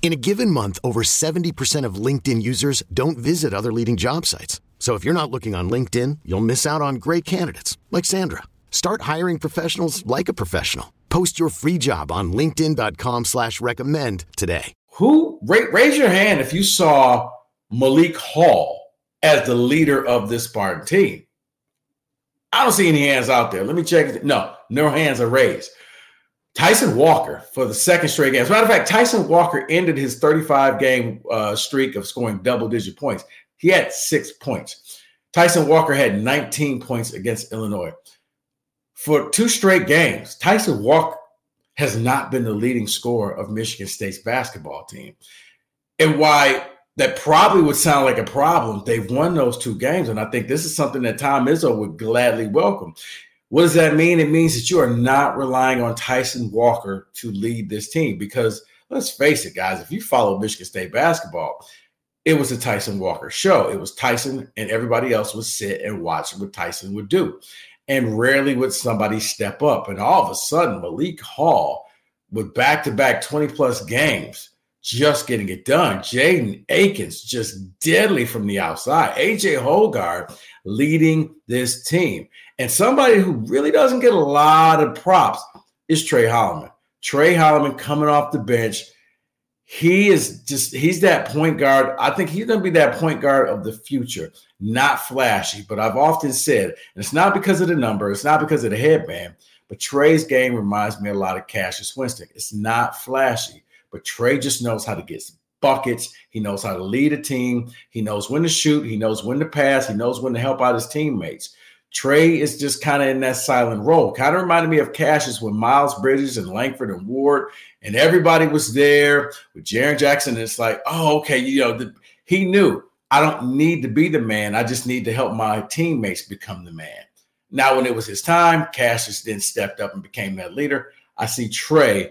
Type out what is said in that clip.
In a given month, over 70% of LinkedIn users don't visit other leading job sites. So if you're not looking on LinkedIn, you'll miss out on great candidates like Sandra. Start hiring professionals like a professional. Post your free job on LinkedIn.com slash recommend today. Who ra- raise your hand if you saw Malik Hall as the leader of this Spartan team? I don't see any hands out there. Let me check. No, no hands are raised. Tyson Walker for the second straight game. As a matter of fact, Tyson Walker ended his 35 game uh, streak of scoring double digit points. He had six points. Tyson Walker had 19 points against Illinois. For two straight games, Tyson Walker has not been the leading scorer of Michigan State's basketball team. And why that probably would sound like a problem, they've won those two games. And I think this is something that Tom Izzo would gladly welcome. What does that mean? It means that you are not relying on Tyson Walker to lead this team because let's face it, guys, if you follow Michigan State basketball, it was a Tyson Walker show. It was Tyson and everybody else would sit and watch what Tyson would do and rarely would somebody step up. And all of a sudden, Malik Hall with back to back 20 plus games just getting it done. Jaden Akins just deadly from the outside. AJ Hoggard leading this team. And somebody who really doesn't get a lot of props is Tre Holloman. Tre Holloman coming off the bench he is just he's that point guard. I think he's going to be that point guard of the future. Not flashy, but I've often said, and it's not because of the number, it's not because of the headband, but Tre's game reminds me a lot of Cassius Winston. It's not flashy, but Tre just knows how to get buckets. He knows how to lead a team. He knows when to shoot. He knows when to pass. He knows when to help out his teammates. Tre is just kind of in that silent role. Kind of reminded me of Cassius with Miles Bridges and Langford and Ward, and everybody was there with Jaren Jackson. And it's like, oh, okay, you know, the, he knew I don't need to be the man. I just need to help my teammates become the man. Now, when it was his time, Cassius then stepped up and became that leader. I see Tre